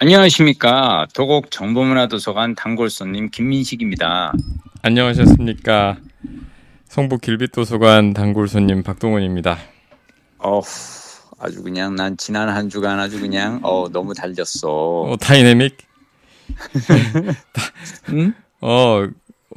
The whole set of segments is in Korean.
안녕하십니까. 도곡 정보문화도서관 단골손님 김민식입니다. 안녕하셨습니까. 성북 길빛도서관 단골손님 박동원입니다. 어, 아주 그냥 난 지난 한 주간 아주 그냥 어 너무 달렸어. 어, 다이내믹? 응? 어,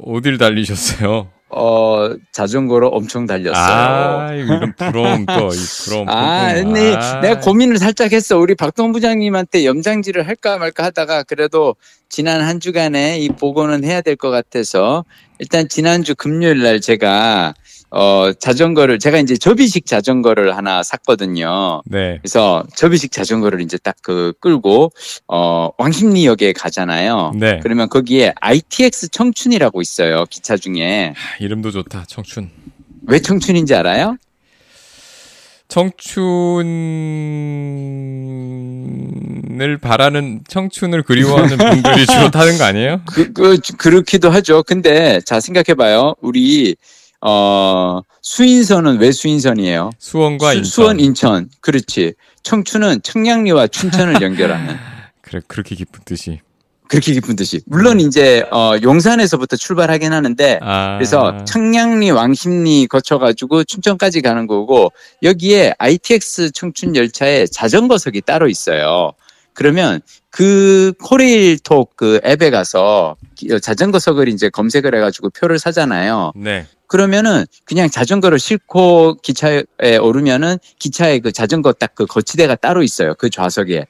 어딜 달리셨어요? 어 자전거로 엄청 달렸어요. 아, 이런 부러움 또, 이 부러움. 아. 네. 아. 내가 고민을 살짝 했어. 우리 박동 부장님한테 염장질을 할까 말까 하다가 그래도 지난 한 주간에 이 보고는 해야 될 것 같아서 일단 지난주 금요일 날 제가 어 자전거를 제가 이제 접이식 자전거를 하나 샀거든요. 네. 그래서 접이식 자전거를 이제 딱 그 끌고 어 왕십리역에 가잖아요. 네. 그러면 거기에 ITX 청춘이라고 있어요. 기차 중에. 아, 이름도 좋다. 청춘. 왜 청춘인지 알아요? 청춘을 바라는, 청춘을 그리워하는 분들이 주로 타는 거 아니에요? 그, 그, 그렇기도 하죠. 근데, 자, 생각해 봐요. 우리, 어, 수인선은 왜 수인선이에요? 수원과 수, 인천. 수원, 인천. 그렇지. 청춘은 청량리와 춘천을 연결하는. 그래, 그렇게 깊은 뜻이. 그렇게 깊은 뜻이. 물론 이제, 어, 용산에서부터 출발하긴 하는데, 아. 그래서 청량리, 왕십리 거쳐가지고 춘천까지 가는 거고, 여기에 ITX 청춘 열차에 자전거석이 따로 있어요. 그러면 그 코레일톡 그 앱에 가서 기- 자전거석을 이제 검색을 해가지고 표를 사잖아요. 네. 그러면은 그냥 자전거를 싣고 기차에 오르면은 기차에 그 자전거 딱 그 거치대가 따로 있어요. 그 좌석에.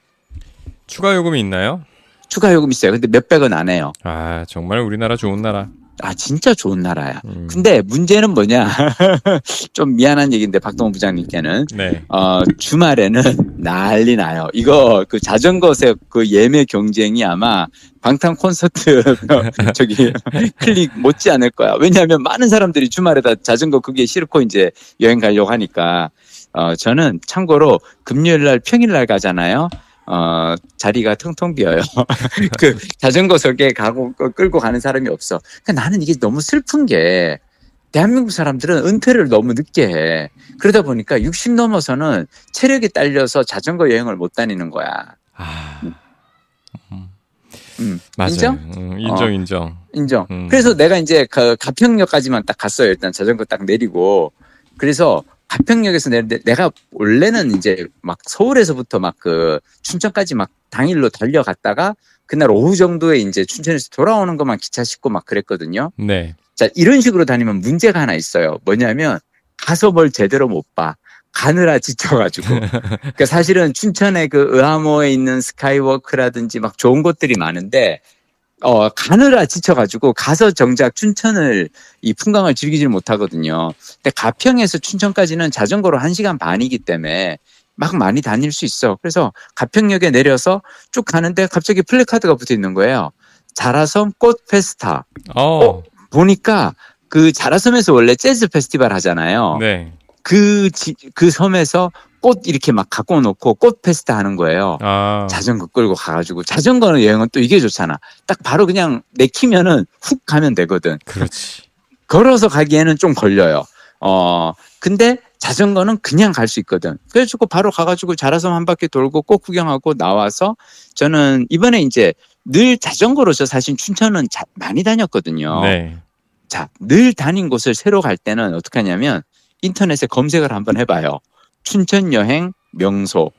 추가 요금이 있나요? 추가 요금 있어요. 근데 몇백 원 안 해요. 아, 정말 우리나라 좋은 나라. 아, 진짜 좋은 나라야. 음. 근데 문제는 뭐냐. 좀 미안한 얘기인데, 박동원 부장님께는. 네. 어, 주말에는 난리 나요. 이거 그 자전거 세 그 예매 경쟁이 아마 방탄 콘서트 저기 클릭 못지 않을 거야. 왜냐하면 많은 사람들이 주말에다 자전거 그게 싫고 이제 여행 가려고 하니까. 어, 저는 참고로 금요일 날 평일 날 가잖아요. 어, 자리가 텅텅 비어요. 그 자전거석에 가고 그 끌고 가는 사람이 없어. 그러니까 나는 이게 너무 슬픈 게 대한민국 사람들은 은퇴를 너무 늦게 해. 그러다 보니까 60 넘어서는 체력이 딸려서 자전거 여행을 못 다니는 거야. 아, 음. 맞아요. 인정? 음, 인정, 어. 인정. 인정. 음. 그래서 내가 이제 그 가평역까지만 딱 갔어요. 일단 자전거 딱 내리고. 그래서 가평역에서 내는데 내가 원래는 이제 막 서울에서부터 막 그 춘천까지 막 당일로 달려갔다가 그날 오후 정도에 이제 춘천에서 돌아오는 것만 기차 싣고 막 그랬거든요. 네. 자, 이런 식으로 다니면 문제가 하나 있어요. 뭐냐면 가서 뭘 제대로 못 봐. 가느라 지쳐가지고. 그러니까 사실은 춘천의 그 의하모에 있는 스카이워크라든지 막 좋은 곳들이 많은데, 어, 가느라 지쳐가지고 가서 정작 춘천을 이 풍광을 즐기질 못하거든요. 근데 가평에서 춘천까지는 자전거로 1시간 반이기 때문에 막 많이 다닐 수 있어. 그래서 가평역에 내려서 쭉 가는데 갑자기 플래카드가 붙어 있는 거예요. 자라섬 꽃 페스타. 어, 어? 보니까 그 자라섬에서 원래 재즈 페스티벌 하잖아요. 네. 그, 지- 그 섬에서 꽃 이렇게 막 갖고 놓고 꽃 페스타 하는 거예요. 아, 자전거 끌고 가가지고 자전거 여행은 또 이게 좋잖아. 딱 바로 그냥 내키면은 훅 가면 되거든. 그렇지. 걸어서 가기에는 좀 걸려요. 어, 근데 자전거는 그냥 갈 수 있거든. 그래서 바로 가가지고 자라섬 한 바퀴 돌고 꽃 구경하고 나와서 저는 이번에 이제 늘 자전거로 저 사실 춘천은 자- 많이 다녔거든요. 네. 자, 늘 다닌 곳을 새로 갈 때는 어떻게 하냐면 인터넷에 검색을 한번 해봐요. 춘천 여행 명소.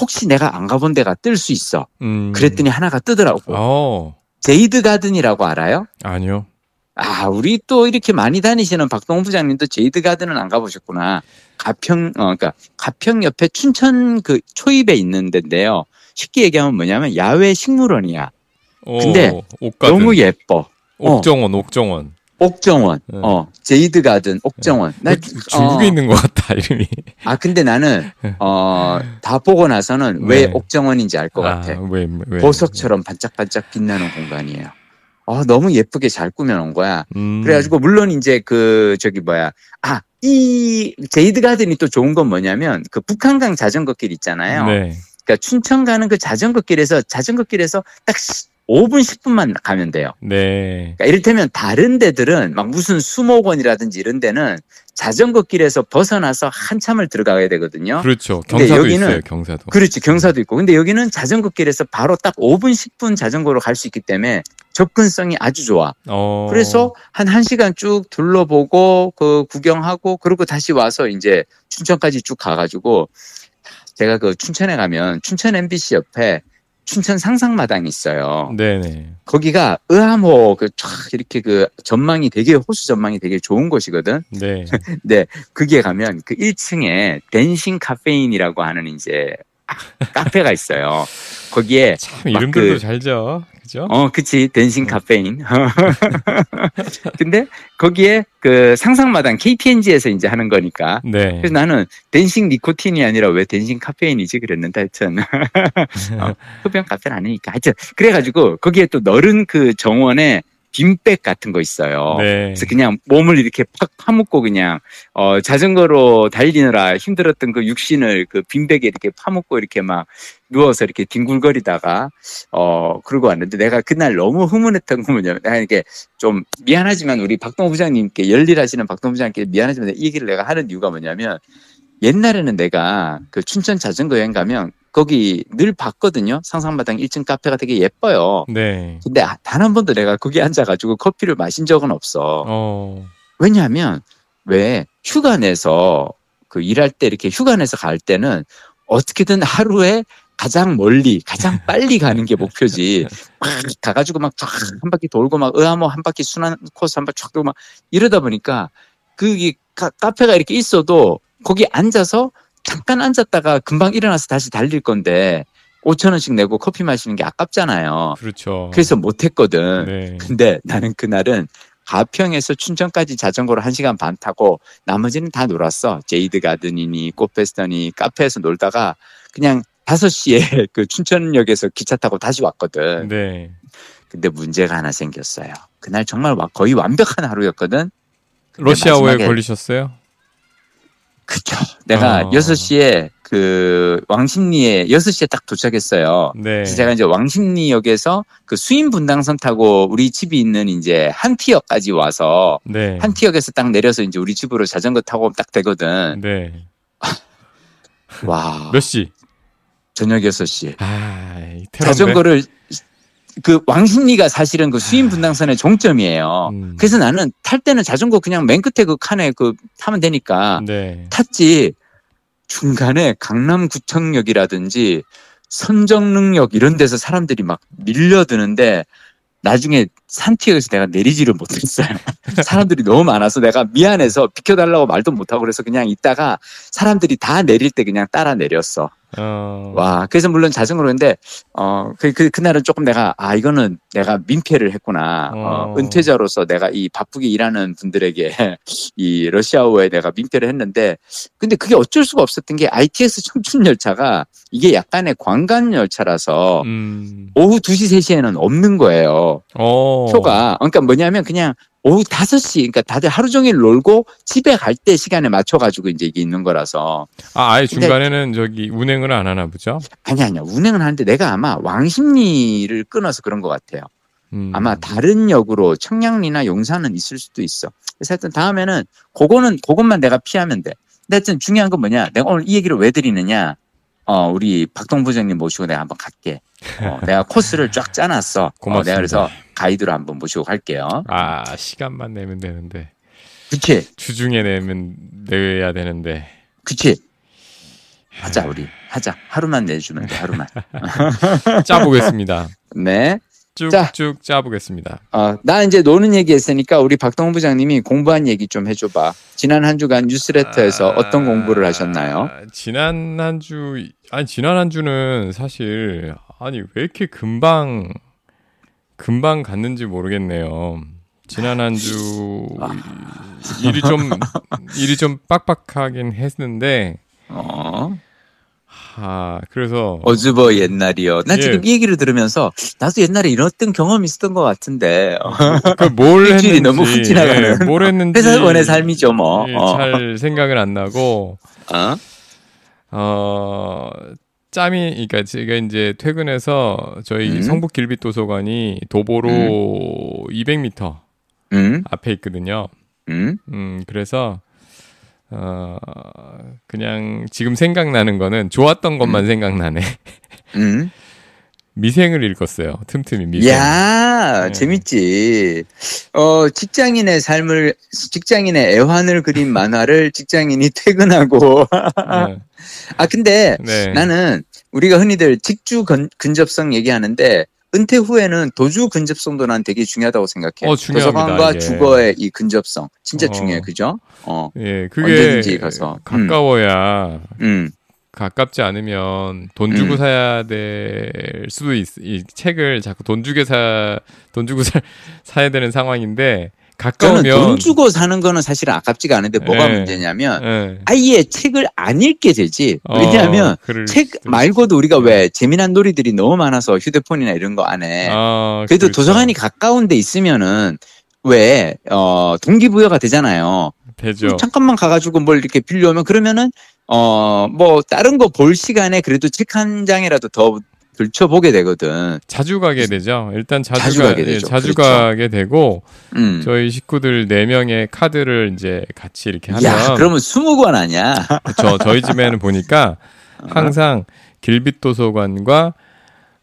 혹시 내가 안 가본 데가 뜰 수 있어. 음. 그랬더니 하나가 뜨더라고. 어, 제이드 가든이라고 알아요? 아니요. 아, 우리 또 이렇게 많이 다니시는 박동 부장님도 제이드 가든은 안 가보셨구나. 가평, 어, 그러니까 가평 옆에 춘천 그 초입에 있는 데인데요. 쉽게 얘기하면 뭐냐면 야외 식물원이야. 어, 근데 옥가든. 너무 예뻐. 어. 옥정원, 옥정원. 옥정원, 응. 어, 제이드 가든, 옥정원. 나, 어, 중국에 어, 있는 것 같다, 이름이. 아, 근데 나는, 어, 다 보고 나서는 왜 네. 옥정원인지 알것 같아. 아, 왜, 왜. 보석처럼 반짝반짝 빛나는 공간이에요. 어, 너무 예쁘게 잘 꾸며놓은 거야. 음. 그래가지고, 물론 이제 그, 저기 뭐야. 아, 이 제이드 가든이 또 좋은 건 뭐냐면, 그 북한강 자전거 길 있잖아요. 네. 그러니까 춘천 가는 그 자전거 길에서, 자전거 길에서 딱 시- 5분, 10분만 가면 돼요. 네. 그러니까 이를테면 다른 데들은 막 무슨 수목원이라든지 이런 데는 자전거 길에서 벗어나서 한참을 들어가야 되거든요. 그렇죠. 경사도 여기는 있어요. 경사도. 그렇지 경사도 있고 근데 여기는 자전거 길에서 바로 딱 5분 10분 자전거로 갈 수 있기 때문에 접근성이 아주 좋아. 어. 그래서 한 1시간 쭉 둘러보고 그 구경하고 그리고 다시 와서 이제 춘천까지 쭉 가가지고 제가 그 춘천에 가면 춘천 MBC 옆에 춘천 상상마당이 있어요. 네네. 거기가 의암호 그 쫙 이렇게 그 전망이 되게 호수 전망이 되게 좋은 곳이거든. 네. 근데 그게 가면 그 1층에 댄싱 카페인이라고 하는 이제 아, 카페가 있어요. 거기에 참 막 이름들도 그- 잘죠. 그죠? 어, 그치. 댄싱 어. 카페인. 근데 거기에 그 상상마당 KT&G에서 이제 하는 거니까. 네. 그래서 나는 댄싱 니코틴이 아니라 왜 댄싱 카페인이지 그랬는데 하여튼. 어, 흡연 카페는 아니니까. 하여튼. 그래가지고 거기에 또 너른 그 정원에 빈백 같은 거 있어요. 네. 그래서 그냥 몸을 이렇게 팍 파묻고 그냥 어 자전거로 달리느라 힘들었던 그 육신을 그 빈백에 이렇게 파묻고 이렇게 막 누워서 이렇게 뒹굴거리다가 어 그러고 왔는데 내가 그날 너무 흐뭇했던 건 뭐냐면 내가 이게 좀 미안하지만 우리 박동호 부장님께 열일하시는 박동호 부장님께 미안하지만 이 얘기를 내가 하는 이유가 뭐냐면 옛날에는 내가 그 춘천 자전거 여행 가면 거기 늘 봤거든요 상상마당 1층 카페가 되게 예뻐요 네. 근데 단 한 번도 내가 거기 앉아가지고 커피를 마신 적은 없어 어. 왜냐하면 왜 휴가 내서 그 일할 때 이렇게 휴가 내서 갈 때는 어떻게든 하루에 가장 멀리 가장 빨리 가는 게 목표지 막 가가지고 막 쫙 한 바퀴 돌고 막 의아모 한 바퀴 순환 코스 한 바퀴 쫙 돌고 막 이러다 보니까 그게 카, 카페가 이렇게 있어도 거기 앉아서 잠깐 앉았다가 금방 일어나서 다시 달릴 건데 5천 원씩 내고 커피 마시는 게 아깝잖아요. 그렇죠. 그래서 못 했거든. 네. 근데 나는 그날은 가평에서 춘천까지 자전거로 1시간 반 타고 나머지는 다 놀았어. 제이드 가든이니 꽃페스터니 카페에서 놀다가 그냥 5시에 그 춘천역에서 기차 타고 다시 왔거든. 네. 근데 문제가 하나 생겼어요. 그날 정말 와- 거의 완벽한 하루였거든. 마지막에- 걸리셨어요? 그쵸. 내가 어. 6시에 그 왕십리에 6시에 딱 도착했어요. 네. 그래서 제가 이제 왕십리역에서 그 수인 분당선 타고 우리 집이 있는 이제 한티역까지 와서 네. 한티역에서 딱 내려서 이제 우리 집으로 자전거 타고 딱 되거든. 네. 와. 몇 시? 저녁 6시. 아? 자전거를 그 왕십리가 사실은 그 수인 분당선의 종점이에요. 음. 그래서 나는 탈 때는 자전거 그냥 맨 끝에 그 칸에 그 타면 되니까 네. 탔지. 중간에 강남구청역이라든지 선정릉역 이런 데서 사람들이 막 밀려드는데 나중에 산티역에서 내가 내리지를 못했어요. 사람들이 너무 많아서 내가 미안해서 비켜달라고 말도 못하고 그래서 그냥 있다가 사람들이 다 내릴 때 그냥 따라 내렸어. 어. 와, 그래서 물론 자전거로 했는데, 어, 그, 그, 그날은 조금 내가, 아, 이거는 내가 민폐를 했구나. 어, 어. 은퇴자로서 내가 이 바쁘게 일하는 분들에게 이 러시아어에 내가 민폐를 했는데, 근데 그게 어쩔 수가 없었던 게 ITX 청춘 열차가 이게 약간의 관광 열차라서 음. 오후 2시, 3시에는 없는 거예요. 어. 표가. 그러니까 뭐냐면 그냥 오후 5시, 그러니까 다들 하루 종일 놀고 집에 갈 때 시간에 맞춰 가지고 이제 이게 있는 거라서. 아, 아예 중간에는 저기 운행을 안 하나 보죠? 아니, 아니야. 운행은 하는데 내가 아마 왕십리를 끊어서 그런 것 같아요. 음. 아마 다른 역으로 청량리나 용산은 있을 수도 있어. 그래서 하여튼 다음에는 그거는, 그것만 내가 피하면 돼. 근데 하여튼 중요한 건 뭐냐. 내가 오늘 이 얘기를 왜 드리느냐. 어, 우리 박동 부장님 모시고 내가 한번 갈게. 어, 내가 코스를 쫙 짜놨어. 어, 고맙습니다. 내가 그래서 가이드로 한번 모시고 갈게요. 아, 시간만 내면 되는데. 그치? 주중에 내면 내야 되는데. 그치? 하자, 우리. 하자. 하루만 내주면 돼, 하루만. 짜보겠습니다. 네. 자. 쭉쭉 짜보겠습니다. 어, 나 이제 노는 얘기 했으니까 우리 박동 부장님이 공부한 얘기 좀 해줘봐. 지난 한 주간 뉴스레터에서 아, 어떤 공부를 하셨나요? 지난 한 주, 아니, 지난 한 주는 사실, 아니, 왜 이렇게 금방, 금방 갔는지 모르겠네요. 지난 한 주, 아. 일이 좀, 일이 좀 빡빡하긴 했는데, 어, 아, 그래서, 어즈버 옛날이요. 난 예. 지금 이 얘기를 들으면서 나도 옛날에 이런 경험이 있었던 것 같은데. 어, 그뭘 했는지, 너무 훅 지나가는. 예, 뭘 했는지, 회사원의 삶이죠, 뭐. 예, 어. 잘 생각은 안 나고, 어? 어, 짬이 그러니까 제가 이제 퇴근해서 저희 음. 성북 길빛 도서관이 도보로 200m 음, 앞에 있거든요. 음. 음, 그래서 어 그냥 지금 생각나는 거는 좋았던 것만 생각나네. 음. 미생을 읽었어요. 틈틈이 미생. 야, 네. 재밌지. 어, 직장인의 삶을, 직장인의 애환을 그린 만화를 직장인이 퇴근하고. 네. 아, 근데 네. 나는 우리가 흔히들 직주 근, 근접성 얘기하는데 은퇴 후에는 도주 근접성도 난 되게 중요하다고 생각해. 어, 중요합니다, 도서관과 이게. 주거의 이 근접성. 진짜 어. 중요해. 그죠? 어, 예, 그게 언제든지 가서. 음. 가까워야 음, 가깝지 않으면 돈 주고 음. 사야 될 수도 있. 이 책을 자꾸 돈 주게 사, 돈 주고 사, 사야 되는 상황인데 저는 가까우면 돈 주고 사는 거는 사실 아깝지가 않은데 뭐가 예. 문제냐면 예. 아예 책을 안 읽게 되지. 어, 왜냐하면 그럴 책 말고도 우리가 왜 재미난 놀이들이 너무 많아서 휴대폰이나 이런 거안 해. 아, 그래도 그렇죠. 도서관이 가까운 데 있으면은 왜, 어, 동기부여가 되잖아요. 되죠. 잠깐만 가가지고 뭘 이렇게 빌려오면 그러면은, 어, 뭐, 다른 거 볼 시간에 그래도 책 한 장이라도 더 들춰보게 되거든. 자주 가게 되죠. 일단 자주, 자주 가, 가게 예, 되죠. 자주 그렇죠. 가게 되고 음. 저희 식구들 네 명의 카드를 이제 같이 이렇게 하면 야, 그러면 스무 권 아니야? 그쵸. 저희 집에는 보니까 어. 항상 길빛 도서관과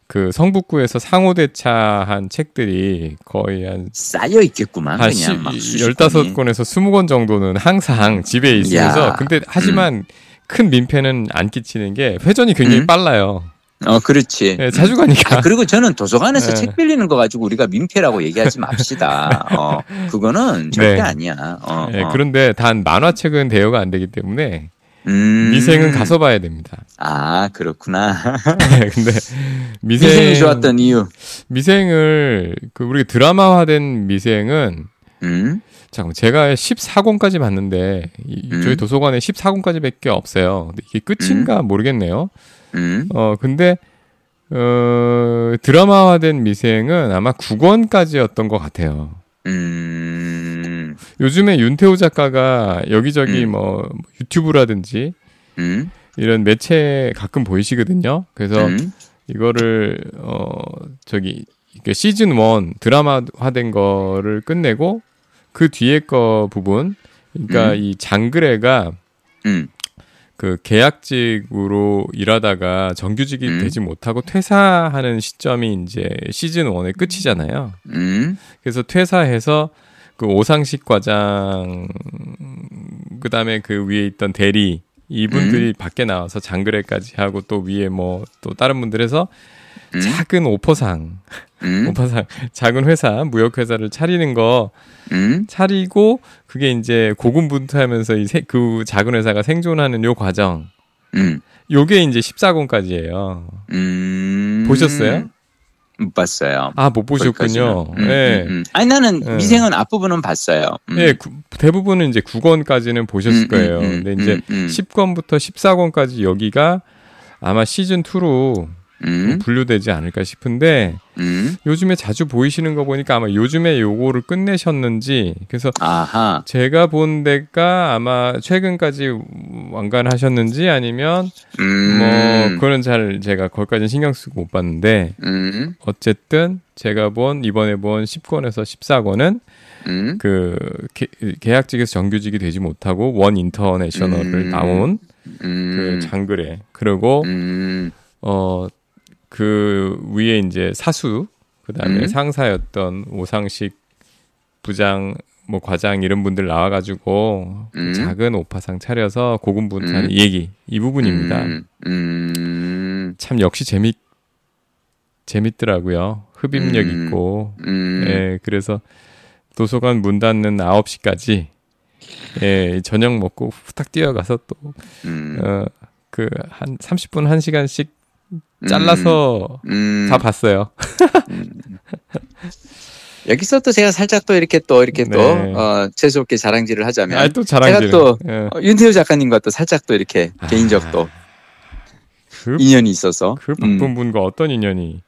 그 성북구에서 상호대차한 책들이 거의 한 쌓여 있겠구만. 한 그냥 막 수십 15권에서 권이. 20권 정도는 항상 집에 있으면서 야. 근데 하지만 큰 민폐는 안 끼치는 게 회전이 굉장히 음. 빨라요. 어, 그렇지. 예, 자주 가니까. 아, 그리고 저는 도서관에서 네. 책 빌리는 거 가지고 우리가 민폐라고 얘기하지 맙시다. 어, 그거는 절대 네. 아니야. 어, 예, 어. 그런데 단 만화책은 대여가 안 되기 때문에 음. 미생은 가서 봐야 됩니다. 아, 그렇구나. 근데 미생 미생 이 좋았던 이유. 미생을 그 우리 드라마화된 미생은 음. 잠깐 제가 14권까지 봤는데 이- 음. 저희 도서관에 14권까지밖에 없어요. 근데 이게 끝인가 모르겠네요. 음. 어 근데 어 드라마화된 미생은 아마 9권까지였던 것 같아요. 음. 요즘에 윤태호 작가가 여기저기 음. 뭐 유튜브라든지 음. 이런 매체 가끔 보이시거든요. 그래서 음. 이거를 어 저기 시즌 1 드라마화된 거를 끝내고 그 뒤에 거 부분 그러니까 음. 이 장그래가 음. 그 계약직으로 일하다가 정규직이 음. 되지 못하고 퇴사하는 시점이 이제 시즌 1의 끝이잖아요. 음. 그래서 퇴사해서 그 오상식 과장 그다음에 그 위에 있던 대리 이분들이 음. 밖에 나와서 장그래까지 하고 또 위에 뭐 또 다른 분들 해서 음. 작은 오퍼상 음. 오퍼상 작은 회사 무역 회사를 차리는 거 음. 차리고 그게 이제 고군분투하면서 이 그 작은 회사가 생존하는 요 과정 음. 요게 이제 14권까지예요. 음. 보셨어요? 못 봤어요. 아 못 보셨군요. 음, 네. 음, 음. 아니 나는 네. 미생은 앞부분은 봤어요. 음. 예, 구- 대부분은 이제 9권까지는 보셨을 음, 거예요. 근데 이제 음, 음. 10권부터 14권까지 여기가 아마 시즌 2로 음. 분류되지 않을까 싶은데 음. 요즘에 자주 보이시는 거 보니까 아마 요즘에 요거를 끝내셨는지 그래서 아하. 제가 본 데가 아마 최근까지 완간하셨는지 아니면 음. 뭐 그거는 잘 제가 거기까지는 신경 쓰고 못 봤는데 음. 어쨌든 제가 본 이번에 본 10권에서 14권은 음. 그 계, 계약직에서 정규직이 되지 못하고 원 인터내셔널을 음. 나온 음. 그 장그래 그리고 음. 어 그 위에 이제 사수 그다음에 음. 상사였던 오상식 부장 뭐 과장 이런 분들 나와가지고 음. 작은 오파상 차려서 고군분투하는 음. 이 얘기 이 부분입니다. 음. 음. 참 역시 재밌 재밌더라고요. 흡입력 음. 있고 음. 예 그래서 도서관 문 닫는 9시까지 예 저녁 먹고 후딱 뛰어가서 또 음. 어, 그한 30분 1시간씩 잘라서 음. 다 봤어요. 여기서 또 제가 살짝 또 이렇게 또 이렇게 또 네. 어, 재수없게 자랑질을 하자면 아, 또 자랑질. 제가 또 예. 어, 윤태호 작가님과 또 살짝 또 이렇게 아. 개인적 또 그, 인연이 있어서 그 음. 바쁜 분과 어떤 인연이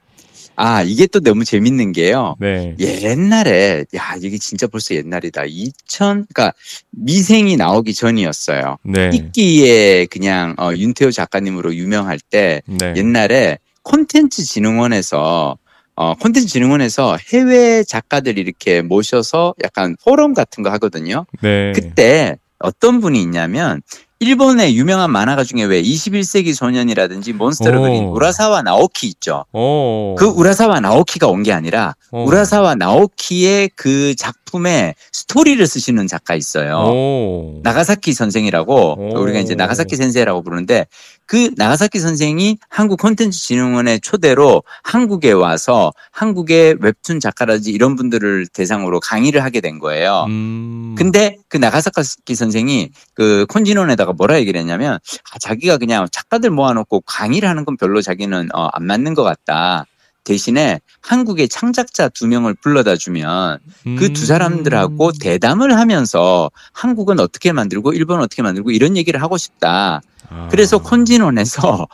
아, 이게 또 너무 재밌는 게요. 네. 옛날에, 야, 이게 진짜 벌써 옛날이다. 2000, 그러니까 미생이 나오기 전이었어요. 네. 이끼에 그냥 어, 윤태호 작가님으로 유명할 때 네. 옛날에 콘텐츠 진흥원에서 어, 콘텐츠 진흥원에서 해외 작가들 이렇게 모셔서 약간 포럼 같은 거 하거든요. 네. 그때 어떤 분이 있냐면 일본의 유명한 만화가 중에 왜 21세기 소년이라든지 몬스터를 오. 그린 우라사와 나오키 있죠. 오. 그 우라사와 나오키가 온 게 아니라 어. 우라사와 나오키의 그 작품에 스토리를 쓰시는 작가 있어요. 오. 나가사키 선생이라고 오. 우리가 이제 나가사키 先生라고 부르는데 그 나가사키 선생이 한국 콘텐츠 진흥원의 초대로 한국에 와서 한국의 웹툰 작가라든지 이런 분들을 대상으로 강의를 하게 된 거예요. 음. 근데 그 나가사키 선생이 그 콘진원에다가 뭐라 얘기를 했냐면 아, 자기가 그냥 작가들 모아놓고 강의를 하는 건 별로 자기는 어, 안 맞는 것 같다. 대신에 한국의 창작자 두 명을 불러다 주면 그두 음. 사람들하고 대담을 하면서 한국은 어떻게 만들고 일본은 어떻게 만들고 이런 얘기를 하고 싶다. 아. 그래서 콘진원에서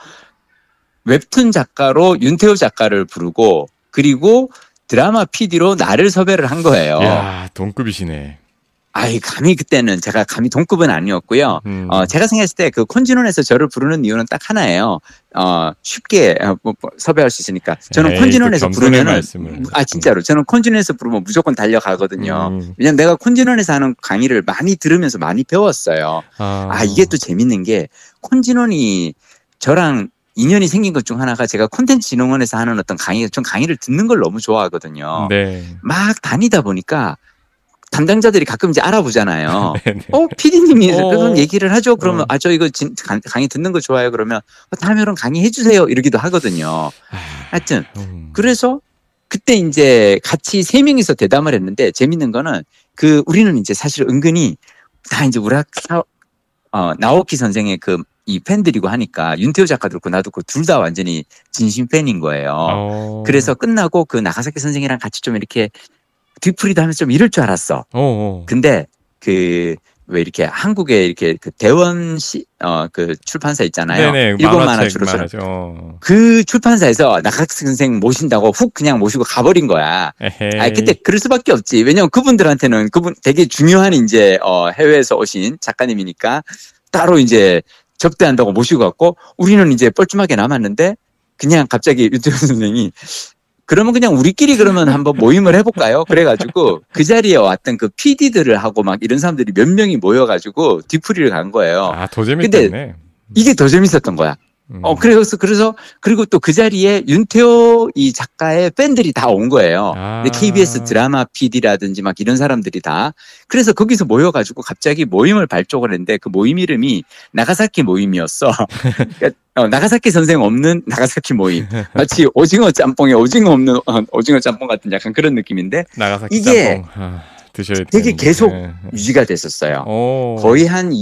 웹툰 작가로 윤태호 작가를 부르고 그리고 드라마 PD로 나를 섭외를 한 거예요. 야, 동급이시네. 아이 감히 그때는 제가 감히 동급은 아니었고요. 음. 어 제가 생각했을 때 그 콘진원에서 저를 부르는 이유는 딱 하나예요. 어 쉽게 어, 뭐, 뭐, 섭외할 수 있으니까 저는 에이, 부르면은 말씀을. 아 진짜로 저는 콘진원에서 부르면 무조건 달려가거든요. 음. 왜냐면 내가 콘진원에서 하는 강의를 많이 들으면서 많이 배웠어요. 아, 아 이게 또 재밌는 게 콘진원이 저랑 인연이 생긴 것 중 하나가 제가 콘텐츠 진흥원에서 하는 어떤 강의, 전 강의를 듣는 걸 너무 좋아하거든요. 네. 막 다니다 보니까 담당자들이 가끔 이제 알아보잖아요. 네, 네. 어, 피디님이 어. 그런 얘기를 하죠. 그러면 어. 아, 저 이거 진- 강- 강의 듣는 거 좋아요. 그러면 어, 다음에 그럼 강의 해 주세요. 이러기도 하거든요. 하여튼 음. 그래서 그때 이제 같이 세 명이서 대담을 했는데 재밌는 거는 그 우리는 이제 사실 은근히 다 이제 우라사 어 나오키 선생의 그 이 팬들이고 하니까 윤태호 작가도 그렇고 나도 그렇고 둘 다 완전히 진심 팬인 거예요. 어. 그래서 끝나고 그 나가사키 선생이랑 같이 좀 이렇게 뒤풀이도 하면서 좀 이럴 줄 알았어. 어, 어. 근데 그 왜 이렇게 한국에 이렇게 그 대원 시어그 출판사 있잖아요. 네네. 일본 만화 말하죠. 어. 그 출판사에서 나가사키 선생 모신다고 훅 그냥 모시고 가버린 거야. 에헤이. 아 그때 그럴 수밖에 없지. 왜냐면 그분들한테는 그분 되게 중요한 이제 어 해외에서 오신 작가님이니까 따로 이제 접대한다고 모시고 갔고 우리는 이제 뻘쭘하게 남았는데 그냥 갑자기 유태현 선생이 그러면 그냥 우리끼리 그러면 한번 모임을 해볼까요? 그래가지고 그 자리에 왔던 그 PD들을 하고 막 이런 사람들이 몇 명이 모여가지고 뒤풀이를 간 거예요. 아, 더 재밌겠네. 이게 더 재밌었던 거야. 음. 어, 그래서, 그래서, 그리고 또 그 자리에 윤태호 이 작가의 팬들이 다 온 거예요. 아. KBS 드라마 PD라든지 막 이런 사람들이 다. 그래서 거기서 모여가지고 갑자기 모임을 발족을 했는데 그 모임 이름이 나가사키 모임이었어. 그러니까 어, 나가사키 선생 없는 나가사키 모임. 마치 오징어 짬뽕에 오징어 없는 어, 오징어 짬뽕 같은 약간 그런 느낌인데 나가사키 이게 짬뽕. 아, 되게. 계속 네. 유지가 됐었어요. 어. 거의 한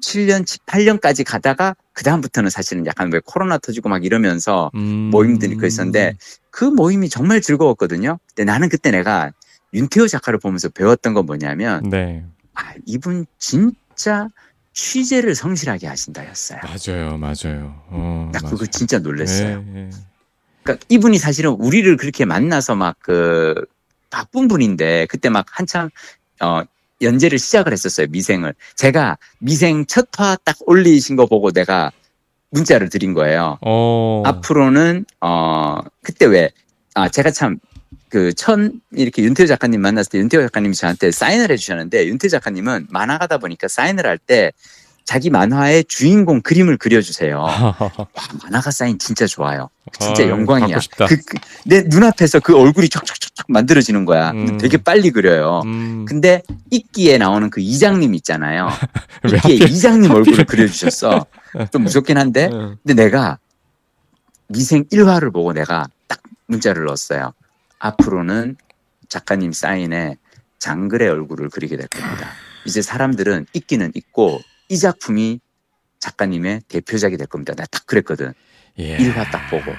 2017년, 18년까지 가다가 그다음부터는 사실은 약간 왜 코로나 터지고 막 이러면서 음. 모임들이 그 있었는데 그 모임이 정말 즐거웠거든요. 근데 나는 그때 내가 윤태호 작가를 보면서 배웠던 건 뭐냐면 네. 아, 이분 진짜 취재를 성실하게 하신다였어요. 맞아요. 맞아요. 어. 나 맞아요. 그거 진짜 놀랐어요. 네, 네. 그러니까 이분이 사실은 우리를 그렇게 만나서 막 그 바쁜 분인데 그때 막 한참 어 연재를 시작을 했었어요 미생을 제가 미생 첫 화 딱 올리신 거 보고 내가 문자를 드린 거예요. 어. 앞으로는 어 그때 왜 아 제가 참 그 천 이렇게 윤태호 작가님 만났을 때 윤태호 작가님이 저한테 사인을 해주셨는데 윤태호 작가님은 만화가다 보니까 사인을 할때 자기 만화의 주인공 그림을 그려주세요. 와 만화가 사인 진짜 좋아요. 진짜 아, 영광이야. 그, 그, 내 눈앞에서 그 얼굴이 촉촉촉촉 만들어지는 거야. 음. 되게 빨리 그려요. 음. 근데 이끼에 나오는 그 이장님 있잖아요. 왜 이끼에 하필- 이장님 얼굴을 그려주셨어. 좀 무섭긴 한데. 응. 근데 내가 미생 1화를 보고 내가 딱 문자를 넣었어요. 앞으로는 작가님 사인에 장글의 얼굴을 그리게 될 겁니다. 이제 사람들은 있기는 있고 이 작품이 작가님의 대표작이 될 겁니다. 내가 딱 그랬거든. 예. 1화 딱 보고.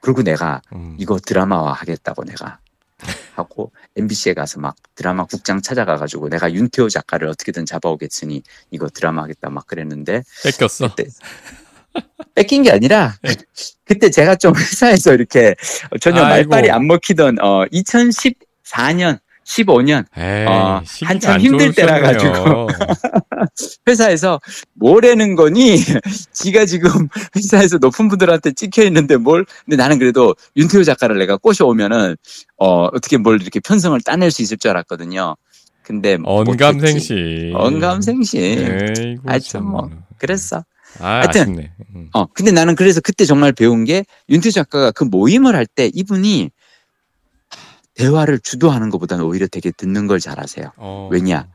그리고 내가 음. 이거 드라마화 하겠다고 내가 하고 MBC에 가서 막 드라마 국장 찾아가 가지고 내가 윤태호 작가를 어떻게든 잡아오겠으니 이거 드라마 하겠다 막 그랬는데 뺏겼어. 그때 뺏긴 게 아니라 그때 제가 좀 회사에서 이렇게 전혀 아이고. 말빨이 안 먹히던 어 2014년 15년 에이, 어, 한참 안 힘들 때라 좋으셨네요. 회사에서 뭐라는 거니 지가 지금 회사에서 높은 분들한테 찍혀 있는데 뭘 근데 나는 그래도 윤태호 작가를 내가 꼬셔오면은 어 어떻게 뭘 이렇게 편성을 따낼 수 있을 줄 알았거든요 근데. 언감생시. 언감생심 에이고, 하여튼 참. 뭐. 그랬어 아, 하여튼. 아쉽네. 음. 어, 근데 나는 그래서 그때 정말 배운 게 윤태 작가가 그 모임을 할 때 이분이 대화를 주도하는 것보다는 오히려 되게 듣는 걸 잘하세요. 어. 왜냐?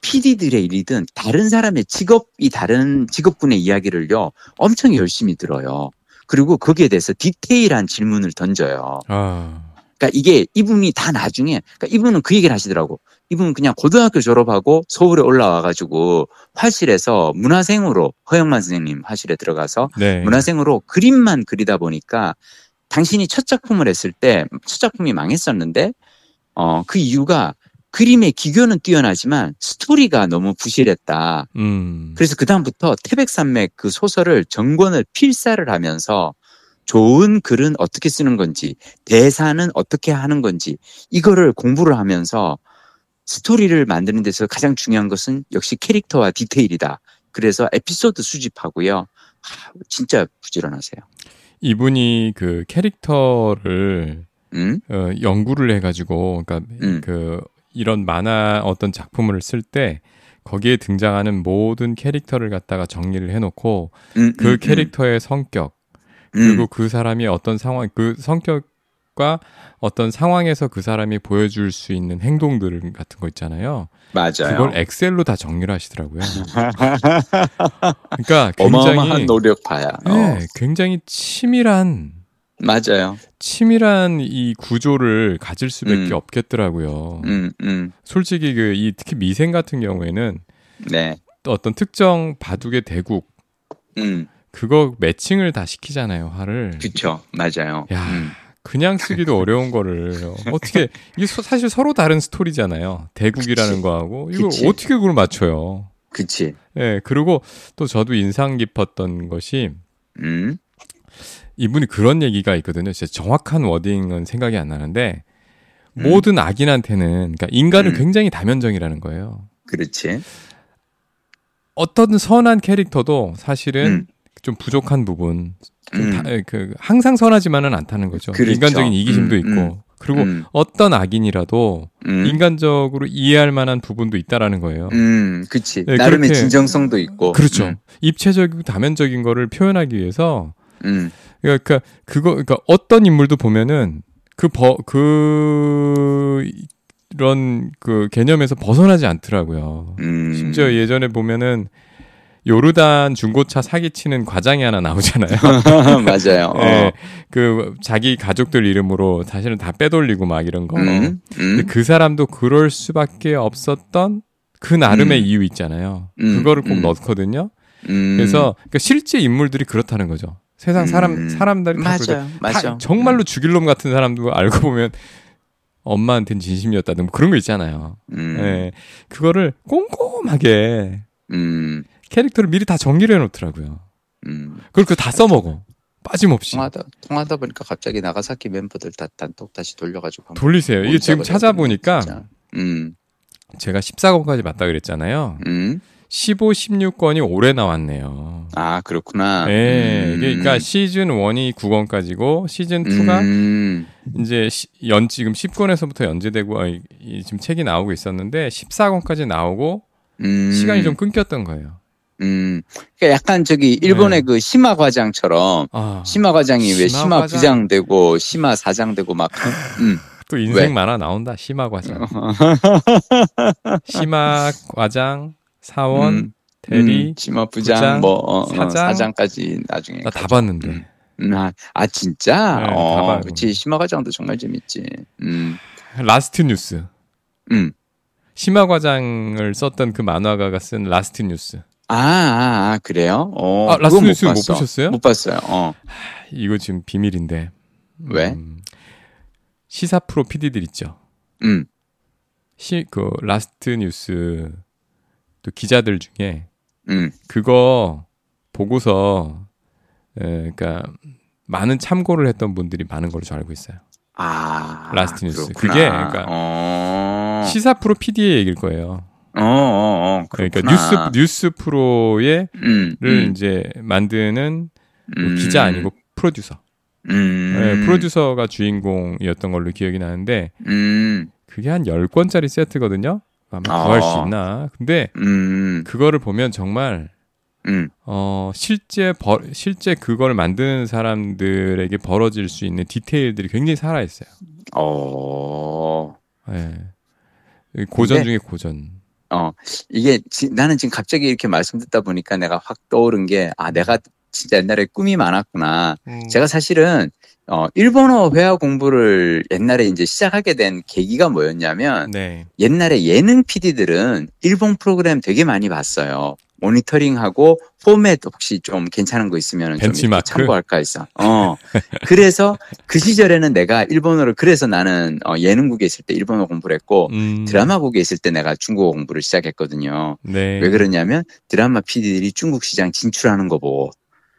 PD들의 일이든 다른 사람의 직업이 다른 직업군의 이야기를요 엄청 열심히 들어요. 그리고 거기에 대해서 디테일한 질문을 던져요. 아, 그러니까 이게 이분이 다 나중에 그러니까 이분은 그 얘기를 하시더라고. 이분은 그냥 고등학교 졸업하고 서울에 올라와가지고 화실에서 문화생으로 허영만 선생님 화실에 들어가서 네. 문화생으로 그림만 그리다 보니까 당신이 첫 작품을 했을 때 첫 작품이 망했었는데 어 그 이유가 그림의 기교는 뛰어나지만 스토리가 너무 부실했다. 음. 그래서 그 다음부터 태백산맥 그 소설을 정권을 필사를 하면서 좋은 글은 어떻게 쓰는 건지 대사는 어떻게 하는 건지 이거를 공부를 하면서 스토리를 만드는 데서 가장 중요한 것은 역시 캐릭터와 디테일이다. 그래서 에피소드 수집하고요. 하, 진짜 부지런하세요. 이분이 그 캐릭터를 응? 어, 연구를 해가지고, 그러니까 음. 그 이런 만화 어떤 작품을 쓸 때 거기에 등장하는 모든 캐릭터를 갖다가 정리를 해놓고 음, 그 음, 캐릭터의 성격 음, 그리고 그 사람이 어떤 상황 그 성격 과 어떤 상황에서 그 사람이 보여줄 수 있는 행동들 같은 거 있잖아요. 맞아요. 그걸 엑셀로 다 정리를 하시더라고요. 그러니까 어마어마한 굉장히 노력파야. 어, 네, 굉장히 치밀한 맞아요. 치밀한 이 구조를 가질 수밖에 음. 없겠더라고요. 음, 음, 솔직히 그 이 특히 미생 같은 경우에는 네, 또 어떤 특정 바둑의 대국 음, 그거 매칭을 다 시키잖아요 화를. 그쵸, 맞아요. 야. 음, 그냥 쓰기도 어려운 거를 어떻게 이게 서- 사실 서로 다른 스토리잖아요. 대국이라는 그치. 거하고 이걸 그치. 어떻게 그걸 맞춰요? 그치. 예, 그리고 또 저도 인상 깊었던 것이 음, 이분이 그런 얘기가 있거든요. 진짜 정확한 워딩은 생각이 안 나는데 음. 모든 악인한테는 그러니까 인간은 음. 굉장히 다면적이라는 거예요. 그렇지. 어떤 선한 캐릭터도 사실은 음. 좀 부족한 부분, 좀 음. 다- 에, 그 항상 선하지만은 않다는 거죠. 그렇죠. 인간적인 이기심도 음, 있고 음. 그리고 음, 어떤 악인이라도 음, 인간적으로 이해할 만한 부분도 있다라는 거예요. 음, 그치. 네, 나름의 그렇게- 진정성도 있고. 그렇죠. 입체적이고 다면적인 거를 표현하기 위해서 음, 그러니까 그거 그러니까 어떤 인물도 보면은 그버그 이런 그 개념에서 벗어나지 않더라고요. 음, 심지어 예전에 보면은 요르단 중고차 사기치는 과장이 하나 나오잖아요. 맞아요. 예, 어. 그 자기 가족들 이름으로 사실은 다 빼돌리고 막 이런 거. 음, 근데 음, 그 사람도 그럴 수밖에 없었던 그 나름의 음. 이유 있잖아요. 음, 그거를 꼭 음. 넣거든요. 음. 그래서 그러니까 실제 인물들이 그렇다는 거죠. 세상 사람 음. 사람들이 다 그러죠. 맞아요, 맞아. 다 정말로 죽일 놈 같은 사람도 알고 보면 엄마한테는 진심이었다든 뭐 그런 거 있잖아요. 음, 예. 그거를 꼼꼼하게 음, 캐릭터를 미리 다 정리를 해놓더라고요. 음. 그걸 그다 써먹어. 빠짐없이. 통하다 통하다 보니까 갑자기 나가사키 멤버들 다 단톡 다시 돌려가지고 돌리세요. 이게 지금 찾아보니까. 음, 제가 14권까지 맞다 그랬잖아요. 음. 15, 16권이 올해 나왔네요. 아 그렇구나. 예, 음. 그러니까 시즌 1이 9권까지고 시즌 2가 음, 이제 시- 연 지금 10권에서부터 연재되고 아, 지금 책이 나오고 있었는데 14권까지 나오고 음. 시간이 좀 끊겼던 거예요. 음, 그러니까 약간 저기 일본의 네. 그 심화 과장처럼 아, 심화 과장이 왜 심화 과장. 부장 되고 심화 사장 되고 막, 음, 또 인생 왜? 어. 만화 나온다. 시마 과장. 시마 과장, 사원, 음, 대리 음, 시마 부장, 부장, 뭐 어, 어, 사장. 사장까지 나중에 나 다. 봤는데. 음. 음, 아, 아, 진짜? 네, 다 어. 그렇지 시마 과장도 정말 재밌지. 음, 라스트 뉴스. 음. 시마 과장을 썼던 그 만화가가 쓴 라스트 뉴스. 아, 아, 아, 그래요? 어, 아, 라스트 뉴스 못 봤어. 보셨어요? 못 봤어요. 어, 이거 지금 비밀인데. 왜? 음, 시사 프로 PD들 있죠. 음, 시, 그 Last News 또 기자들 중에 음, 그거 보고서 에, 그러니까 많은 참고를 했던 분들이 많은 걸로 저 알고 있어요. 아. Last News. 그렇구나. 그게 그러니까 어. 시사 프로 PD의 얘기일 거예요. 어, 어, 어. 그러니까 그렇구나. 뉴스 뉴스 프로의 음, 를 음, 이제 만드는 뭐 음. 기자 아니고 프로듀서. 음. 네, 프로듀서가 주인공이었던 걸로 기억이 나는데 음. 그게 한 10권짜리 세트거든요. 아마 아. 구할 수 있나. 근데 음. 그거를 보면 정말 음. 어 실제 벌 실제 그걸 만드는 사람들에게 벌어질 수 있는 디테일들이 굉장히 살아 있어요. 어. 예. 고전 근데- 중에 고전. 어, 이게 지- 나는 지금 갑자기 이렇게 말씀 듣다 보니까 내가 확 떠오른 게, 아, 내가 진짜 옛날에 꿈이 많았구나. 제가 사실은, 어, 일본어 회화 공부를 옛날에 이제 시작하게 된 계기가 뭐였냐면, 네. 옛날에 예능 PD들은 일본 프로그램 되게 많이 봤어요. 모니터링하고 포맷 혹시 좀 괜찮은 거 있으면 좀 벤치마크? 참고할까 했어. 어. 그래서 그 시절에는 내가 일본어를 그래서 나는 어, 예능국에 있을 때 일본어 공부를 했고 음, 드라마국에 있을 때 내가 중국어 공부를 시작했거든요. 네. 왜 그러냐면 드라마 PD들이 중국 시장 진출하는 거 보고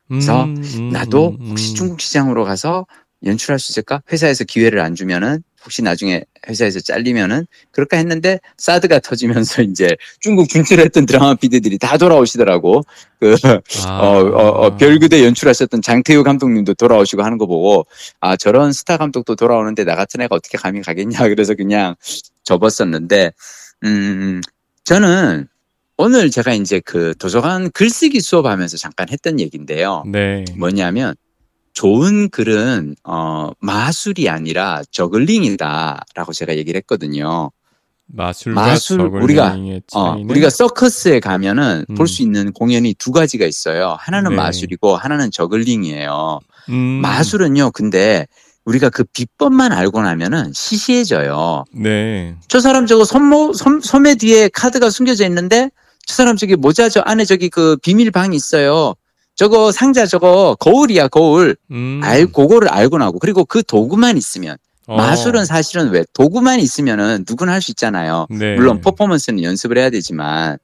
그래서 음, 음, 나도 음, 혹시 음. 중국 시장으로 가서 연출할 수 있을까? 회사에서 기회를 안 주면은 혹시 나중에 회사에서 잘리면은 그럴까 했는데 사드가 터지면서 이제 중국 진출했던 드라마 PD들이 다 돌아오시더라고. 그 아. 어, 어, 어, 별그대 연출하셨던 장태우 감독님도 돌아오시고 하는 거 보고, 아, 저런 스타 감독도 돌아오는데 나 같은 애가 어떻게 감히 가겠냐. 그래서 그냥 접었었는데, 음, 저는 오늘 제가 이제 그 도서관 글쓰기 수업하면서 잠깐 했던 얘기인데요. 네. 뭐냐면, 좋은 글은, 어, 마술이 아니라 저글링이다라고 제가 얘기를 했거든요. 마술과 마술, 우리가, 어, 우리가 서커스에 가면은 음. 볼수 있는 공연이 두 가지가 있어요. 하나는 네. 마술이고 하나는 저글링이에요. 음, 마술은요, 근데 우리가 그 비법만 알고 나면은 시시해져요. 네. 저 사람 저거 손모, 손, 소매 뒤에 카드가 숨겨져 있는데 저 사람 저기 모자 저 안에 저기 그 비밀 방이 있어요. 저거 상자 저거 거울이야, 거울. 음. 알, 그거를 알고 나고. 그리고 그 도구만 있으면. 어. 마술은 사실은 왜 도구만 있으면은 누구나 할 수 있잖아요. 네. 물론 퍼포먼스는 연습을 해야 되지만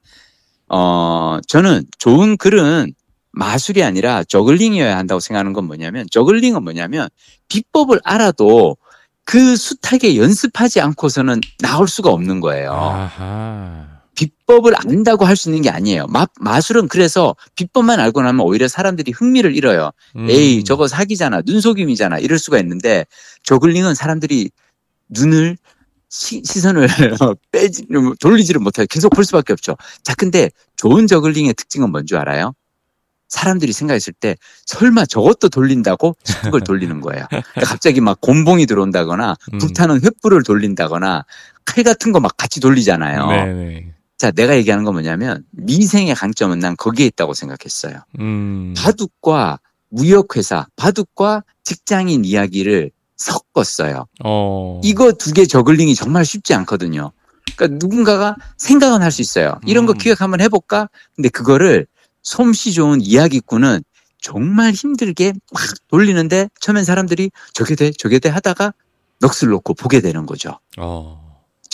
어 저는 좋은 글은 마술이 아니라 저글링이어야 한다고 생각하는 건 뭐냐면 저글링은 뭐냐면 비법을 알아도 그 숱하게 연습하지 않고서는 나올 수가 없는 거예요. 아하. 비법을 안다고 할 수 있는 게 아니에요. 마, 마술은 그래서 비법만 알고 나면 오히려 사람들이 흥미를 잃어요. 음. 에이 저거 사기잖아 눈속임이잖아 이럴 수가 있는데 저글링은 사람들이 눈을 시, 시선을 빼지 돌리지를 못해요 계속 볼 수밖에 없죠 자 근데 좋은 저글링의 특징은 뭔지 알아요 사람들이 생각했을 때 설마 저것도 돌린다고 싶은 걸 돌리는 거예요 그러니까 갑자기 막 곤봉이 들어온다거나 음. 불타는 횃불을 돌린다거나 칼 같은 거 막 같이 돌리잖아요 네네. 자 내가 얘기하는 건 뭐냐면 미생의 강점은 난 거기에 있다고 생각했어요 음. 바둑과 무역회사, 바둑과 직장인 이야기를 섞었어요. 어. 이거 두 개 저글링이 정말 쉽지 않거든요. 그러니까 누군가가 생각은 할 수 있어요. 이런 거 음. 기획 한번 해볼까? 근데 그거를 솜씨 좋은 이야기꾼은 정말 힘들게 막 돌리는데 처음엔 사람들이 저게 돼, 저게 돼 하다가 넋을 놓고 보게 되는 거죠. 어.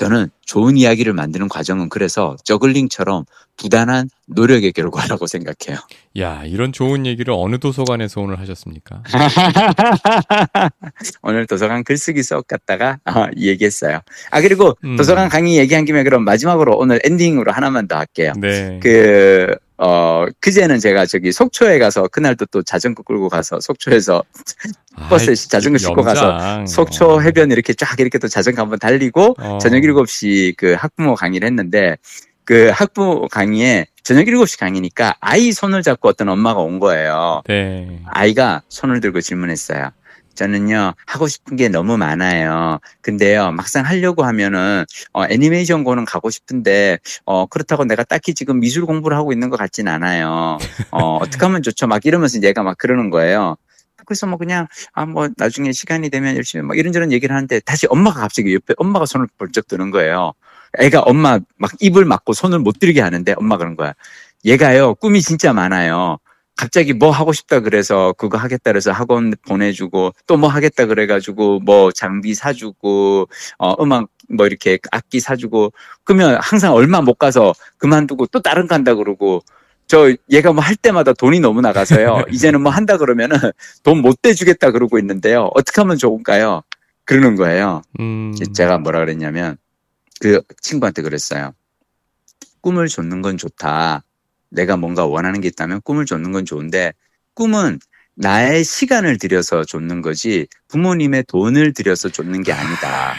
저는 좋은 이야기를 만드는 과정은 그래서 저글링처럼 부단한 노력의 결과라고 생각해요. 야, 이런 좋은 얘기를 어느 도서관에서 오늘 하셨습니까? 오늘 도서관 글쓰기 수업 갔다가 어, 얘기했어요. 아 그리고 음. 도서관 강의 얘기한 김에 그럼 마지막으로 오늘 엔딩으로 하나만 더 할게요. 네. 그 어, 그제는 제가 저기 속초에 가서 그날도 또 자전거 끌고 가서 속초에서 버스에 아이, 자전거 싣고 가서. 속초 어. 해변 이렇게 쫙 이렇게 또 자전거 한번 달리고 어. 저녁 7시 그 학부모 강의를 했는데 그 학부모 강의에 저녁 7시 강의니까 아이 손을 잡고 어떤 엄마가 온 거예요. 네. 아이가 손을 들고 질문했어요. 저는요, 하고 싶은 게 너무 많아요. 근데요, 막상 하려고 하면은, 어, 애니메이션고는 가고 싶은데, 어, 그렇다고 내가 딱히 지금 미술 공부를 하고 있는 것 같진 않아요. 어, 어떻게 하면 좋죠? 막 이러면서 얘가 막 그러는 거예요. 그래서 뭐 그냥, 아, 뭐, 나중에 시간이 되면 열심히 막 이런저런 얘기를 하는데, 다시 엄마가 갑자기 옆에 엄마가 손을 벌쩍 드는 거예요. 애가 엄마 막 입을 막고 손을 못 들게 하는데, 엄마 그런 거야. 얘가요, 꿈이 진짜 많아요. 갑자기 뭐 하고 싶다 그래서 그거 하겠다 그래서 학원 보내주고 또 뭐 하겠다 그래가지고 뭐 장비 사주고 어 음악 뭐 이렇게 악기 사주고 그러면 항상 얼마 못 가서 그만두고 또 다른 간다 그러고 저 얘가 뭐 할 때마다 돈이 너무 나가서요. 이제는 뭐 한다 그러면은 돈 못 대주겠다 그러고 있는데요. 어떻게 하면 좋을까요? 그러는 거예요. 음. 제가 뭐라 그랬냐면 그 친구한테 그랬어요. 꿈을 쫓는 건 좋다. 내가 뭔가 원하는 게 있다면 꿈을 쫓는 건 좋은데 꿈은 나의 시간을 들여서 쫓는 거지 부모님의 돈을 들여서 쫓는 게 아니다.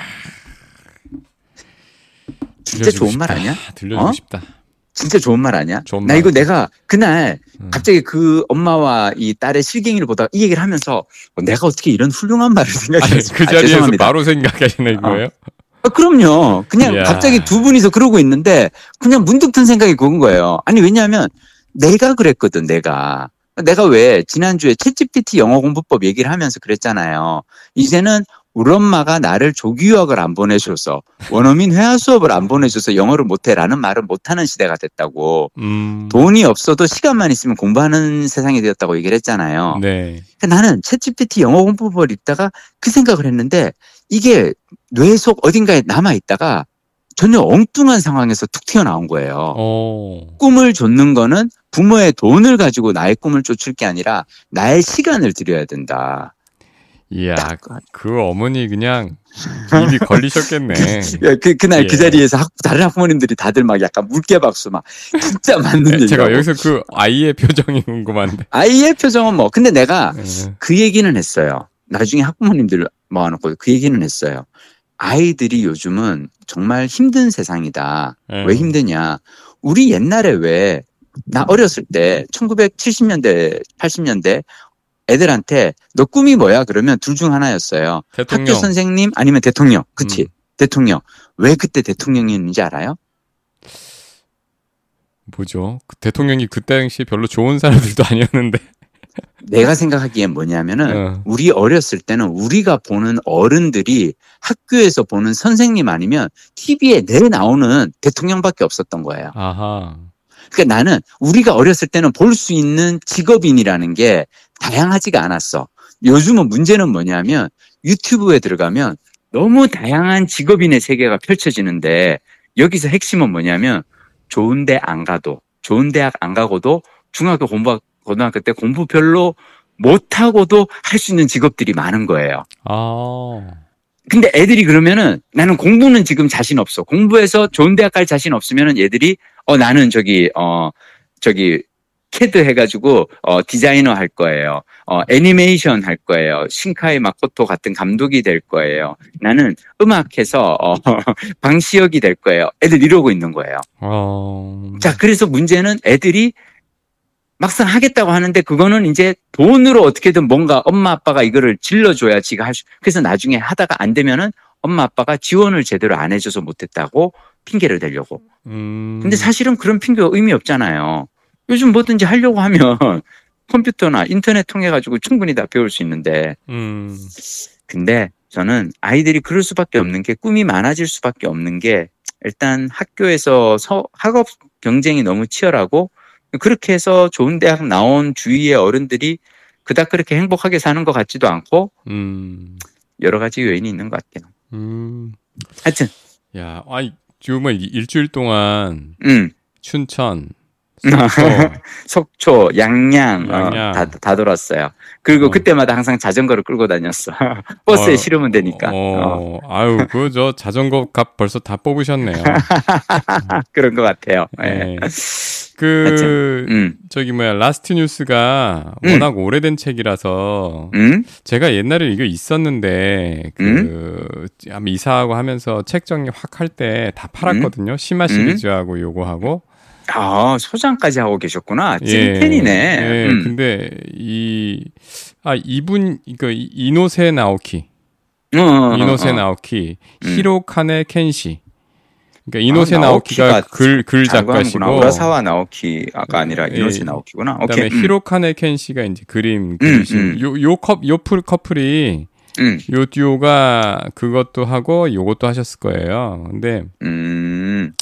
진짜 좋은 말 싶다. 아니야? 들려주고 어? 싶다. 진짜 좋은 말 아니야? 좋은 나 말. 이거 내가 그날 음. 갑자기 그 엄마와 이 딸의 실갱이를 보다가 이 얘기를 하면서 어, 내가 어떻게 이런 훌륭한 말을 생각했어? 그 자리에서 바로 생각하시는 거예요? 아, 그럼요. 그냥 이야. 갑자기 두 분이서 그러고 있는데 그냥 문득 든 생각이 그건 거예요. 아니 왜냐하면 내가 그랬거든 내가. 내가 왜 지난주에 챗GPT 영어 공부법 얘기를 하면서 그랬잖아요. 이제는 우리 엄마가 나를 조기 유학을 안 보내줘서 원어민 회화 수업을 안 보내줘서 영어를 못해라는 말을 못하는 시대가 됐다고. 음. 돈이 없어도 시간만 있으면 공부하는 세상이 되었다고 얘기를 했잖아요. 네. 그러니까 나는 챗GPT 영어 공부법을 읽다가 그 생각을 했는데 이게 뇌 속 어딘가에 남아 있다가 전혀 엉뚱한 상황에서 툭 튀어나온 거예요. 어. 꿈을 쫓는 거는 부모의 돈을 가지고 나의 꿈을 쫓을 게 아니라 나의 시간을 들여야 된다. 이야, 딱. 그 어머니 그냥 입이 걸리셨겠네. 야, 그, 그날 예. 그 자리에서 학, 다른 학부모님들이 다들 막 약간 물개 박수 막 진짜 맞는 얘기. 제가 여기서 그 아이의 표정이 궁금한데. 아이의 표정은 뭐 근데 내가 예. 그 얘기는 했어요. 나중에 학부모님들 모아놓고 그 얘기는 했어요. 아이들이 요즘은 정말 힘든 세상이다. 예. 왜 힘드냐? 우리 옛날에 왜 나 어렸을 때 1970년대, 80년대 애들한테 너 꿈이 뭐야? 그러면 둘 중 하나였어요. 대통령. 학교 선생님 아니면 대통령. 그치? 음. 대통령. 왜 그때 대통령이었는지 알아요? 뭐죠? 그 대통령이 그때 당시 별로 좋은 사람들도 아니었는데. 내가 생각하기엔 뭐냐면은 어. 우리 어렸을 때는 우리가 보는 어른들이 학교에서 보는 선생님 아니면 TV에 내 나오는 대통령밖에 없었던 거예요. 아하. 그러니까 나는 우리가 어렸을 때는 볼 수 있는 직업인이라는 게 다양하지가 않았어. 요즘은 문제는 뭐냐면 유튜브에 들어가면 너무 다양한 직업인의 세계가 펼쳐지는데 여기서 핵심은 뭐냐면 좋은 데 안 가도 좋은 대학 안 가고도 중학교 공부 고등학교 때 공부 별로 못하고도 할 수 있는 직업들이 많은 거예요. 아. 근데 애들이 그러면은 나는 공부는 지금 자신 없어. 공부해서 좋은 대학 갈 자신 없으면은 얘들이 어 나는 저기 어 저기 캐드 해가지고 어 디자이너 할 거예요. 어 애니메이션 할 거예요. 신카이 마코토 같은 감독이 될 거예요. 나는 음악해서 어 방시혁이 될 거예요. 애들 이러고 있는 거예요. 어. 자 그래서 문제는 애들이 막상 하겠다고 하는데 그거는 이제 돈으로 어떻게든 뭔가 엄마 아빠가 이거를 질러줘야 지가 할 수. 그래서 나중에 하다가 안 되면은 엄마 아빠가 지원을 제대로 안 해줘서 못했다고 핑계를 대려고. 음. 근데 사실은 그런 핑계가 의미 없잖아요. 요즘 뭐든지 하려고 하면 컴퓨터나 인터넷 통해 가지고 충분히 다 배울 수 있는데. 음. 근데 저는 아이들이 그럴 수밖에 없는 게 꿈이 많아질 수밖에 없는 게 일단 학교에서 서- 학업 경쟁이 너무 치열하고 그렇게 해서 좋은 대학 나온 주위의 어른들이 그닥 그렇게 행복하게 사는 것 같지도 않고 음. 여러 가지 요인이 있는 것 같아요. 음. 하여튼, 야, 지금은 이- 일주일 동안 음, 춘천, 속초, 속초, 양양, 어, 양양. 다, 다 돌았어요. 그리고 어. 그때마다 항상 자전거를 끌고 다녔어. 버스에 어, 실으면 되니까. 어, 어, 아유, 그 저 자전거 값 벌써 다 뽑으셨네요. 그런 것 같아요. 예. 네. 그 음, 저기 뭐야 Last News가 음. 워낙 오래된 책이라서 음, 제가 옛날에 이거 있었는데 그 아마 이사하고 하면서 책 정리 확 할 때 다 팔았거든요. 시마 시리즈하고 요거하고 아, 소장까지 하고 계셨구나. 예. 찐팬이네. 예, 음. 근데 이 아 이분 이거 이노세 나오키 어, 어, 어, 이노세 어. 나오키 음. 히로카네 켄시 그러니까 이노세 아, 나오키가 글 글 작가시고 우라사와 나오키가 아니라 예. 이노세 나오키구나. 그 다음에 오케이. 음. 히로카네 켄시가 이제 그림 그리신 음. 요요 컵요 커플이 음, 요 듀오가 그것도 하고 요것도 하셨을 거예요. 근데 음,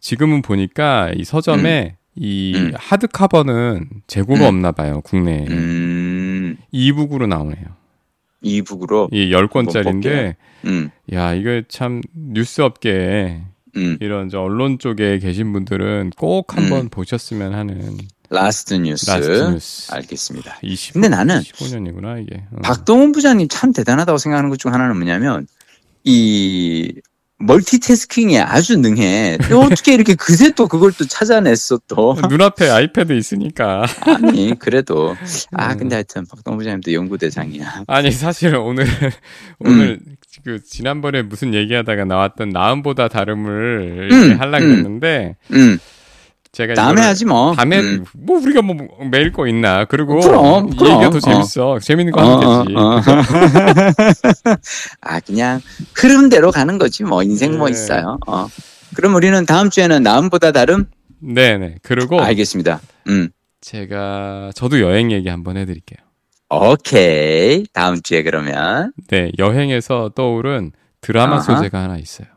지금은 보니까 이 서점에 이 음. 하드 카버는 재고가 음. 없나 봐요. 국내에. 음, 이북으로 나오네요. 이북으로. 이 10권짜리인데 볼게요. 음, 야, 이거 참 뉴스 업계에 음. 이런 저 언론 쪽에 계신 분들은 꼭 한번 음. 보셨으면 하는 Last News. Last News. 알겠습니다. 20, 근데 나는 15년이구나 이게. 어. 박동원 부장님 참 대단하다고 생각하는 것 중 하나는 뭐냐면 이 multitasking에 아주 능해. 어떻게 이렇게 그새 또 그걸 또 찾아냈어 또. 눈앞에 아이패드 있으니까. 아니 그래도 아 음. 근데 하여튼 박동원 부장님도 연구대장이야. 아니 사실 오늘 오늘 그 지난번에 무슨 얘기하다가 나왔던 나음보다 다름을 음, 이렇게 하려고 음. 했는데 음 제가 다음에 하지 뭐. 다음에 음. 뭐 우리가 뭐 매일 거 있나 그리고 그럼, 이 그럼. 얘기가 더 재밌어 재밌는 거 하면 되지 어, 어. 아 그냥 흐름대로 가는 거지 뭐 인생 뭐 네. 있어요. 어. 그럼 우리는 다음 주에는 나음보다 다름 네네 그리고 알겠습니다. 음 제가 저도 여행 얘기 한번 해드릴게요 오케이 다음 주에 그러면 네 여행에서 떠오른 드라마 아하. 소재가 하나 있어요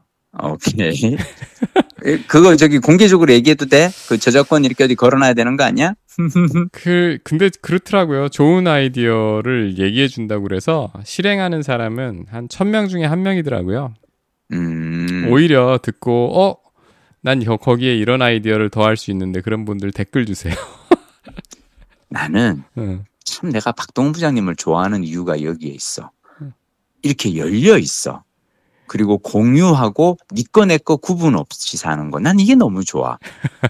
오케이 그거 저기 공개적으로 얘기해도 돼? 그 저작권 이렇게 어디 걸어놔야 되는 거 아니야? 그 근데 그렇더라고요. 좋은 아이디어를 얘기해 준다고 그래서 실행하는 사람은 한 천 명 중에 한 명이더라고요. 음 오히려 듣고 어, 난 여- 거기에 이런 아이디어를 더할 수 있는데 그런 분들 댓글 주세요. 나는 응. 참 내가 박동훈 부장님을 좋아하는 이유가 여기에 있어. 이렇게 열려 있어. 그리고 공유하고 니꺼 내꺼 구분 없이 사는 거. 난 이게 너무 좋아.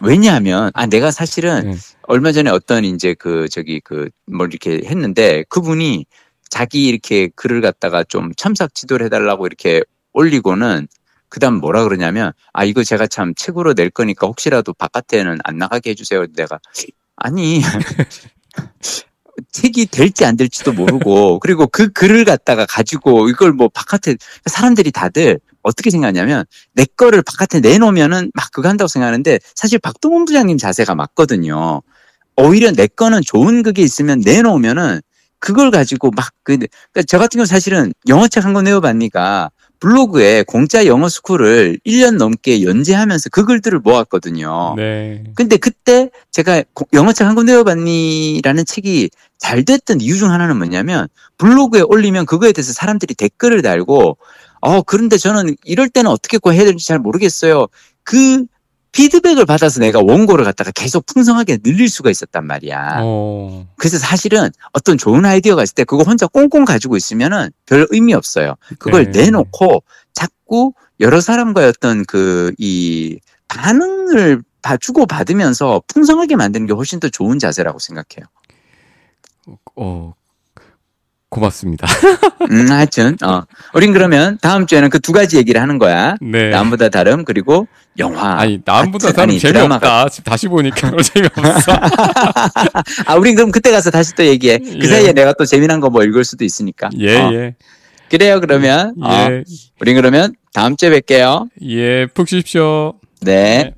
왜냐하면 아 내가 사실은 네. 얼마 전에 어떤 이제 그 저기 그 뭘 이렇게 했는데 그분이 자기 이렇게 글을 갖다가 좀 첨삭 지도를 해달라고 이렇게 올리고는 그다음 뭐라 그러냐면 아 이거 제가 참 책으로 낼 거니까 혹시라도 바깥에는 안 나가게 해주세요. 내가 아니 책이 될지 안 될지도 모르고 그리고 그 글을 갖다가 가지고 이걸 뭐 바깥에 사람들이 다들 어떻게 생각하냐면 내 거를 바깥에 내놓으면은 막 그거 한다고 생각하는데 사실 박동원 부장님 자세가 맞거든요. 오히려 내 거는 좋은 그게 있으면 내놓으면은 그걸 가지고 막 그, 그러니까 저 같은 경우 사실은 영어책 한 권 내어봤니까 블로그에 공짜 영어 스쿨을 1년 넘게 연재하면서 그 글들을 모았거든요. 네. 근데 그때 제가 고- 영어책 한권 내어봤니라는 책이 잘 됐던 이유 중 하나는 뭐냐면 블로그에 올리면 그거에 대해서 사람들이 댓글을 달고 어 그런데 저는 이럴 때는 어떻게 꼭 해야 될지 잘 모르겠어요. 그 피드백을 받아서 내가 원고를 갖다가 계속 풍성하게 늘릴 수가 있었단 말이야. 어. 그래서 사실은 어떤 좋은 아이디어가 있을 때 그거 혼자 꽁꽁 가지고 있으면은 별 의미 없어요. 그걸 네. 내놓고 자꾸 여러 사람과의 어떤 그 이 반응을 봐- 주고 받으면서 풍성하게 만드는 게 훨씬 더 좋은 자세라고 생각해요. 어. 고맙습니다. 음, 하여튼, 어. 우린 그러면 다음 주에는 그 두 가지 얘기를 하는 거야. 네. 남보다 다름, 그리고 영화. 아니 남보다 다른 아니, 재미없다. 지금 다시 보니까 재미없어. 아, 우린 그럼 그때 가서 다시 또 얘기해. 그 예. 사이에 내가 또 재미난 거 뭐 읽을 수도 있으니까. 예 어. 예. 그래요, 그러면. 어. 예. 우린 그러면 다음 주에 뵐게요. 예. 푹 쉬십시오. 네.